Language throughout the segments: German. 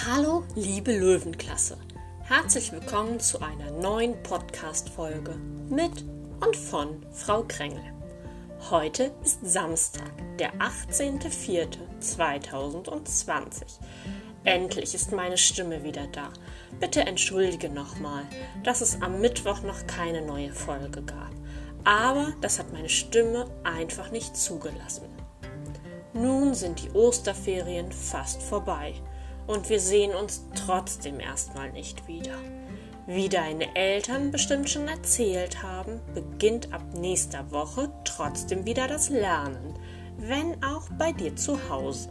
Hallo, liebe Löwenklasse. Herzlich willkommen zu einer neuen Podcast-Folge mit und von Frau Krängel. Heute ist Samstag, der 18.04.2020. Endlich ist meine Stimme wieder da. Bitte entschuldige nochmal, dass es am Mittwoch noch keine neue Folge gab. Aber das hat meine Stimme einfach nicht zugelassen. Nun sind die Osterferien fast vorbei und wir sehen uns trotzdem erstmal nicht wieder. Wie deine Eltern bestimmt schon erzählt haben, beginnt ab nächster Woche trotzdem wieder das Lernen, wenn auch bei dir zu Hause.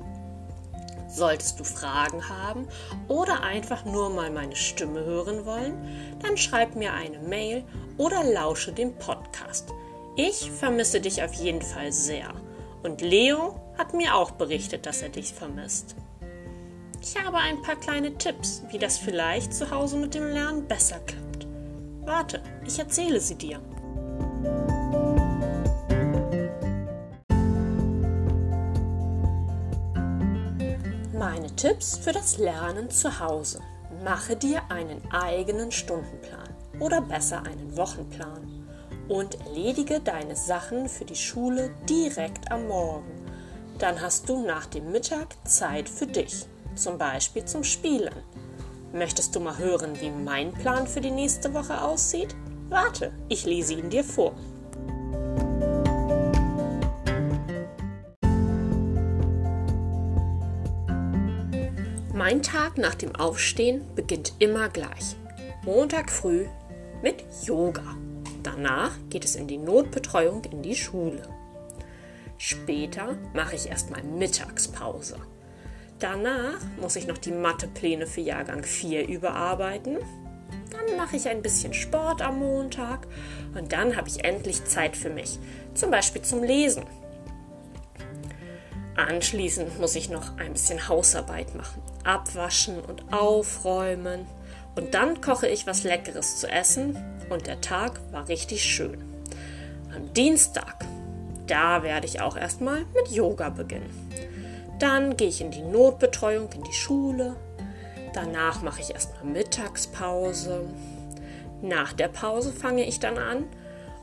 Solltest du Fragen haben oder einfach nur mal meine Stimme hören wollen, dann schreib mir eine Mail oder lausche dem Podcast. Ich vermisse dich auf jeden Fall sehr. Und Leo hat mir auch berichtet, dass er dich vermisst. Ich habe ein paar kleine Tipps, wie das vielleicht zu Hause mit dem Lernen besser klappt. Warte, ich erzähle sie dir. Meine Tipps für das Lernen zu Hause. Mache dir einen eigenen Stundenplan oder besser einen Wochenplan und erledige deine Sachen für die Schule direkt am Morgen. Dann hast du nach dem Mittag Zeit für dich zum Beispiel zum Spielen. Möchtest du mal hören, wie mein Plan für die nächste Woche aussieht? Warte, ich lese ihn dir vor. Mein Tag nach dem Aufstehen beginnt immer gleich. Montag früh mit Yoga. Danach geht es in die Notbetreuung in die Schule. Später mache ich erstmal Mittagspause. Danach muss ich noch die Mathepläne für Jahrgang 4 überarbeiten. Dann mache ich ein bisschen Sport am Montag und dann habe ich endlich Zeit für mich, zum Beispiel zum Lesen. Anschließend muss ich noch ein bisschen Hausarbeit machen, abwaschen und aufräumen. Und dann koche ich was Leckeres zu essen und der Tag war richtig schön. Am Dienstag, da werde ich auch erstmal mit Yoga beginnen. Dann gehe ich in die Notbetreuung, in die Schule. Danach mache ich erstmal Mittagspause. Nach der Pause fange ich dann an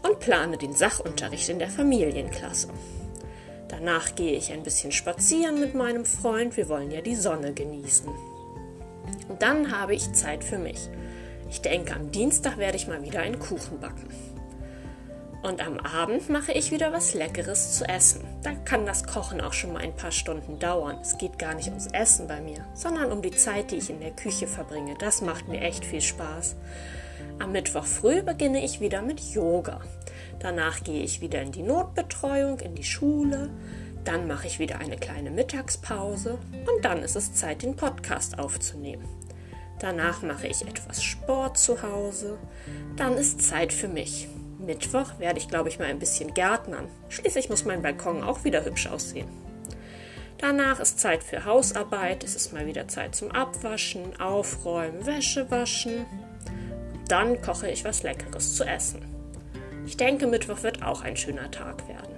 und plane den Sachunterricht in der Familienklasse. Danach gehe ich ein bisschen spazieren mit meinem Freund. Wir wollen ja die Sonne genießen. Und dann habe ich Zeit für mich. Ich denke, am Dienstag werde ich mal wieder einen Kuchen backen. Und am Abend mache ich wieder was Leckeres zu essen. Da kann das Kochen auch schon mal ein paar Stunden dauern. Es geht gar nicht ums Essen bei mir, sondern um die Zeit, die ich in der Küche verbringe. Das macht mir echt viel Spaß. Am Mittwoch früh beginne ich wieder mit Yoga. Danach gehe ich wieder in die Notbetreuung, in die Schule. Dann mache ich wieder eine kleine Mittagspause und dann ist es Zeit, den Podcast aufzunehmen. Danach mache ich etwas Sport zu Hause. Dann ist Zeit für mich. Mittwoch werde ich, glaube ich, mal ein bisschen gärtnern. Schließlich muss mein Balkon auch wieder hübsch aussehen. Danach ist Zeit für Hausarbeit. Es ist mal wieder Zeit zum Abwaschen, Aufräumen, Wäsche waschen. Dann koche ich was Leckeres zu essen. Ich denke, Mittwoch wird auch ein schöner Tag werden.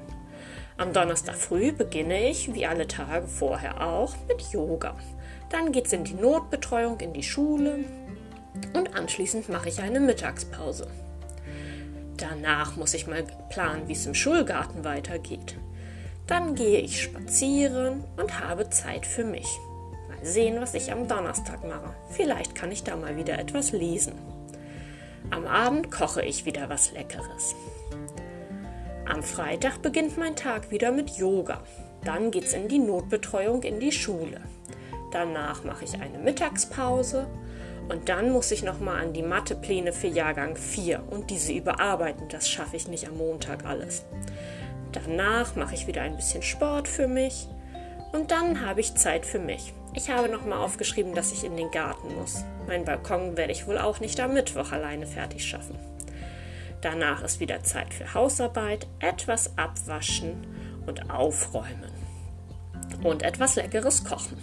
Am Donnerstag früh beginne ich, wie alle Tage vorher auch, mit Yoga. Dann geht es in die Notbetreuung, in die Schule und anschließend mache ich eine Mittagspause. Danach muss ich mal planen, wie es im Schulgarten weitergeht. Dann gehe ich spazieren und habe Zeit für mich. Mal sehen, was ich am Donnerstag mache. Vielleicht kann ich da mal wieder etwas lesen. Am Abend koche ich wieder was Leckeres. Am Freitag beginnt mein Tag wieder mit Yoga. Dann geht's in die Notbetreuung in die Schule. Danach mache ich eine Mittagspause und dann muss ich nochmal an die Mathepläne für Jahrgang 4 und diese überarbeiten. Das schaffe ich nicht am Montag alles. Danach mache ich wieder ein bisschen Sport für mich und dann habe ich Zeit für mich. Ich habe nochmal aufgeschrieben, dass ich in den Garten muss. Mein Balkon werde ich wohl auch nicht am Mittwoch alleine fertig schaffen. Danach ist wieder Zeit für Hausarbeit, etwas abwaschen und aufräumen. Und etwas Leckeres kochen.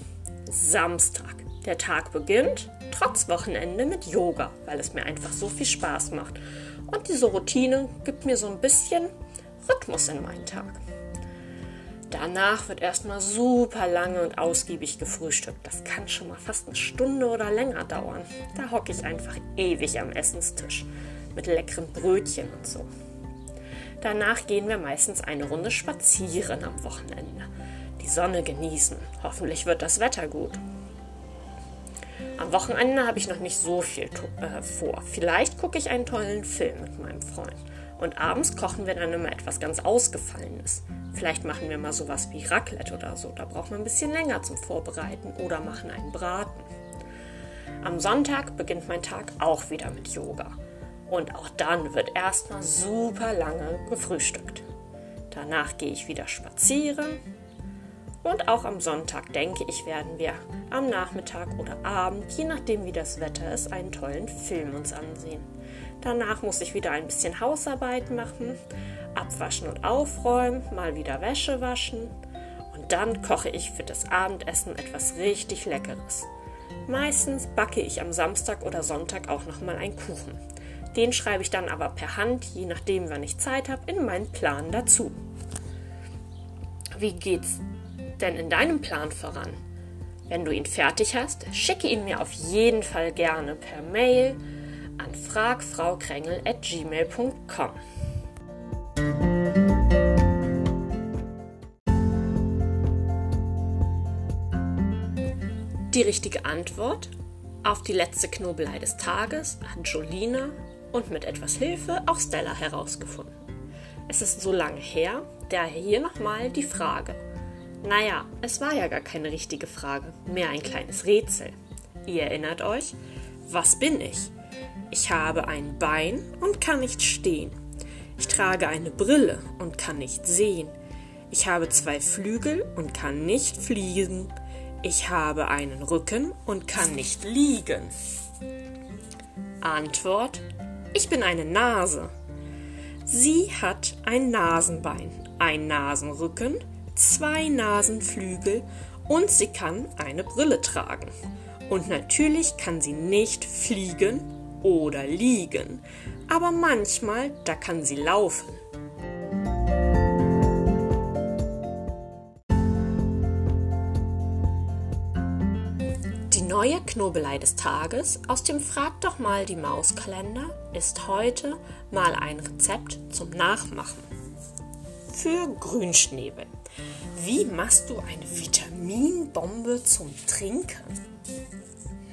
Samstag. Der Tag beginnt trotz Wochenende mit Yoga, weil es mir einfach so viel Spaß macht. Und diese Routine gibt mir so ein bisschen Rhythmus in meinen Tag. Danach wird erstmal super lange und ausgiebig gefrühstückt. Das kann schon mal fast eine Stunde oder länger dauern. Da hocke ich einfach ewig am Essenstisch mit leckeren Brötchen und so. Danach gehen wir meistens eine Runde spazieren am Wochenende. Die Sonne genießen. Hoffentlich wird das Wetter gut. Am Wochenende habe ich noch nicht so viel äh, vor. Vielleicht gucke ich einen tollen Film mit meinem Freund. Und abends kochen wir dann immer etwas ganz Ausgefallenes. Vielleicht machen wir mal sowas wie Raclette oder so. Da braucht man ein bisschen länger zum Vorbereiten oder machen einen Braten. Am Sonntag beginnt mein Tag auch wieder mit Yoga. Und auch dann wird erstmal super lange gefrühstückt. Danach gehe ich wieder spazieren. Und auch am Sonntag, denke ich, werden wir am Nachmittag oder Abend, je nachdem wie das Wetter ist, einen tollen Film uns ansehen. Danach muss ich wieder ein bisschen Hausarbeit machen, abwaschen und aufräumen, mal wieder Wäsche waschen und dann koche ich für das Abendessen etwas richtig Leckeres. Meistens backe ich am Samstag oder Sonntag auch noch mal einen Kuchen. Den schreibe ich dann aber per Hand, je nachdem, wann ich Zeit habe, in meinen Plan dazu. Wie geht's denn in deinem Plan voran? Wenn du ihn fertig hast, schicke ihn mir auf jeden Fall gerne per Mail an fragfraukrengel.gmail.com. Die richtige Antwort auf die letzte Knobelei des Tages hat Jolina und mit etwas Hilfe auch Stella herausgefunden. Es ist so lange her, daher hier nochmal die Frage. Naja, es war ja gar keine richtige Frage, mehr ein kleines Rätsel. Ihr erinnert euch? Was bin ich? Ich habe ein Bein und kann nicht stehen. Ich trage eine Brille und kann nicht sehen. Ich habe zwei Flügel und kann nicht fliegen. Ich habe einen Rücken und kann nicht liegen. Antwort ich bin eine Nase. Sie hat ein Nasenbein, ein Nasenrücken, zwei Nasenflügel und sie kann eine Brille tragen. Und natürlich kann sie nicht fliegen oder liegen, aber manchmal, da kann sie laufen. neue Knobelei des Tages aus dem Frag doch mal die Mauskalender ist heute mal ein Rezept zum Nachmachen. Für Grünschnäbel. Wie machst du eine Vitaminbombe zum Trinken?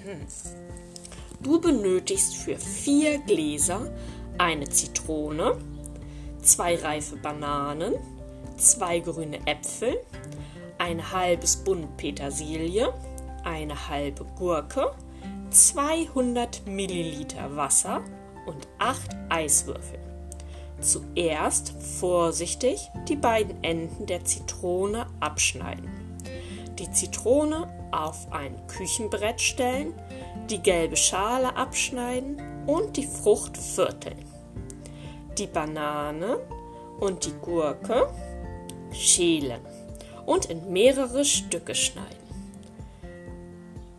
Hm. Du benötigst für vier Gläser eine Zitrone, zwei reife Bananen, zwei grüne Äpfel, ein halbes Bund Petersilie, eine halbe Gurke, 200 Milliliter Wasser und 8 Eiswürfel. Zuerst vorsichtig die beiden Enden der Zitrone abschneiden. Die Zitrone auf ein Küchenbrett stellen, die gelbe Schale abschneiden und die Frucht vierteln. Die Banane und die Gurke schälen und in mehrere Stücke schneiden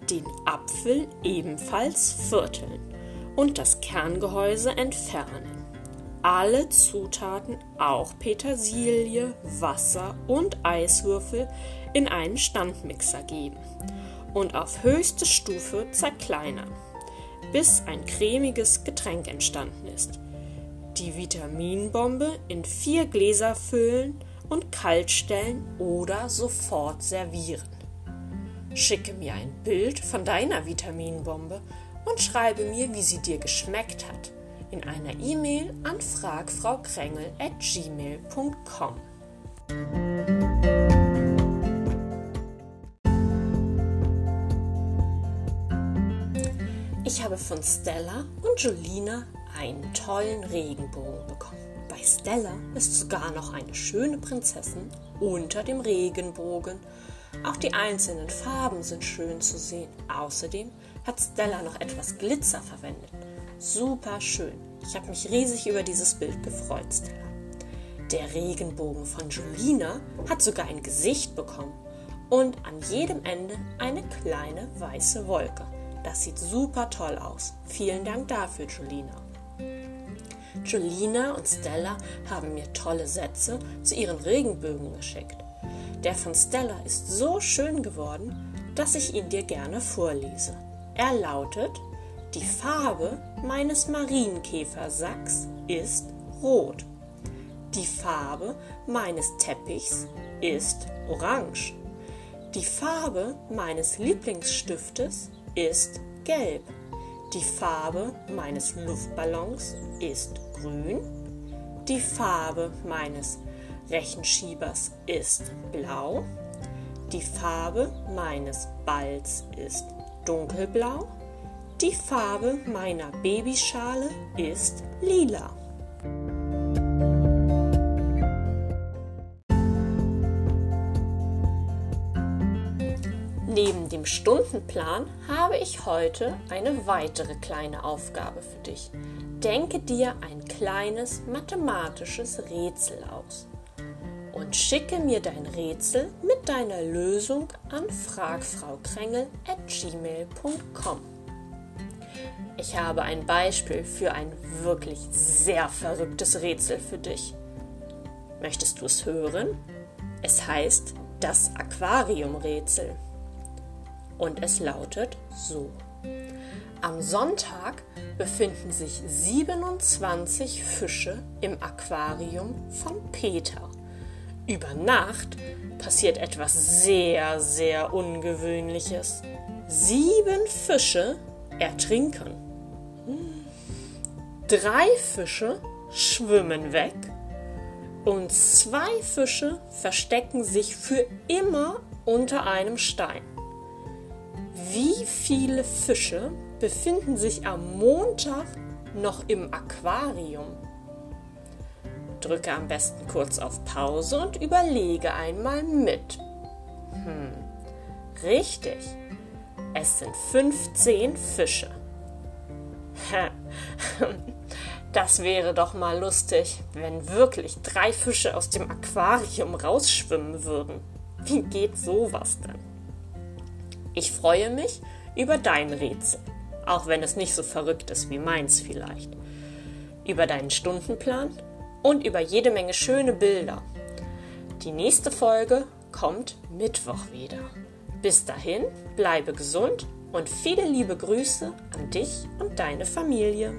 den Apfel ebenfalls vierteln und das Kerngehäuse entfernen. Alle Zutaten, auch Petersilie, Wasser und Eiswürfel, in einen Standmixer geben und auf höchste Stufe zerkleinern, bis ein cremiges Getränk entstanden ist. Die Vitaminbombe in vier Gläser füllen und kalt stellen oder sofort servieren. Schicke mir ein Bild von deiner Vitaminbombe und schreibe mir, wie sie dir geschmeckt hat, in einer E-Mail an fragfraukrengel@gmail.com. Ich habe von Stella und Jolina einen tollen Regenbogen bekommen. Bei Stella ist sogar noch eine schöne Prinzessin unter dem Regenbogen auch die einzelnen Farben sind schön zu sehen. Außerdem hat Stella noch etwas Glitzer verwendet. Super schön. Ich habe mich riesig über dieses Bild gefreut, Stella. Der Regenbogen von Julina hat sogar ein Gesicht bekommen und an jedem Ende eine kleine weiße Wolke. Das sieht super toll aus. Vielen Dank dafür, Julina. Julina und Stella haben mir tolle Sätze zu ihren Regenbögen geschickt. Der von Stella ist so schön geworden, dass ich ihn dir gerne vorlese. Er lautet, die Farbe meines Marienkäfersacks ist rot. Die Farbe meines Teppichs ist orange. Die Farbe meines Lieblingsstiftes ist gelb. Die Farbe meines Luftballons ist grün. Die Farbe meines Rechenschiebers ist blau. Die Farbe meines Balls ist dunkelblau. Die Farbe meiner Babyschale ist lila. Neben dem Stundenplan habe ich heute eine weitere kleine Aufgabe für dich. Denke dir ein kleines mathematisches Rätsel aus und schicke mir dein Rätsel mit deiner Lösung an fragfraukrengel@gmail.com. Ich habe ein Beispiel für ein wirklich sehr verrücktes Rätsel für dich. Möchtest du es hören? Es heißt das Aquariumrätsel und es lautet so. Am Sonntag befinden sich 27 Fische im Aquarium von Peter. Über Nacht passiert etwas sehr, sehr Ungewöhnliches. Sieben Fische ertrinken. Drei Fische schwimmen weg und zwei Fische verstecken sich für immer unter einem Stein. Wie viele Fische befinden sich am Montag noch im Aquarium? Drücke am besten kurz auf Pause und überlege einmal mit. Hm, richtig. Es sind 15 Fische. Das wäre doch mal lustig, wenn wirklich drei Fische aus dem Aquarium rausschwimmen würden. Wie geht sowas denn? Ich freue mich über dein Rätsel, auch wenn es nicht so verrückt ist wie meins vielleicht. Über deinen Stundenplan und über jede Menge schöne Bilder. Die nächste Folge kommt Mittwoch wieder. Bis dahin, bleibe gesund und viele liebe Grüße an dich und deine Familie.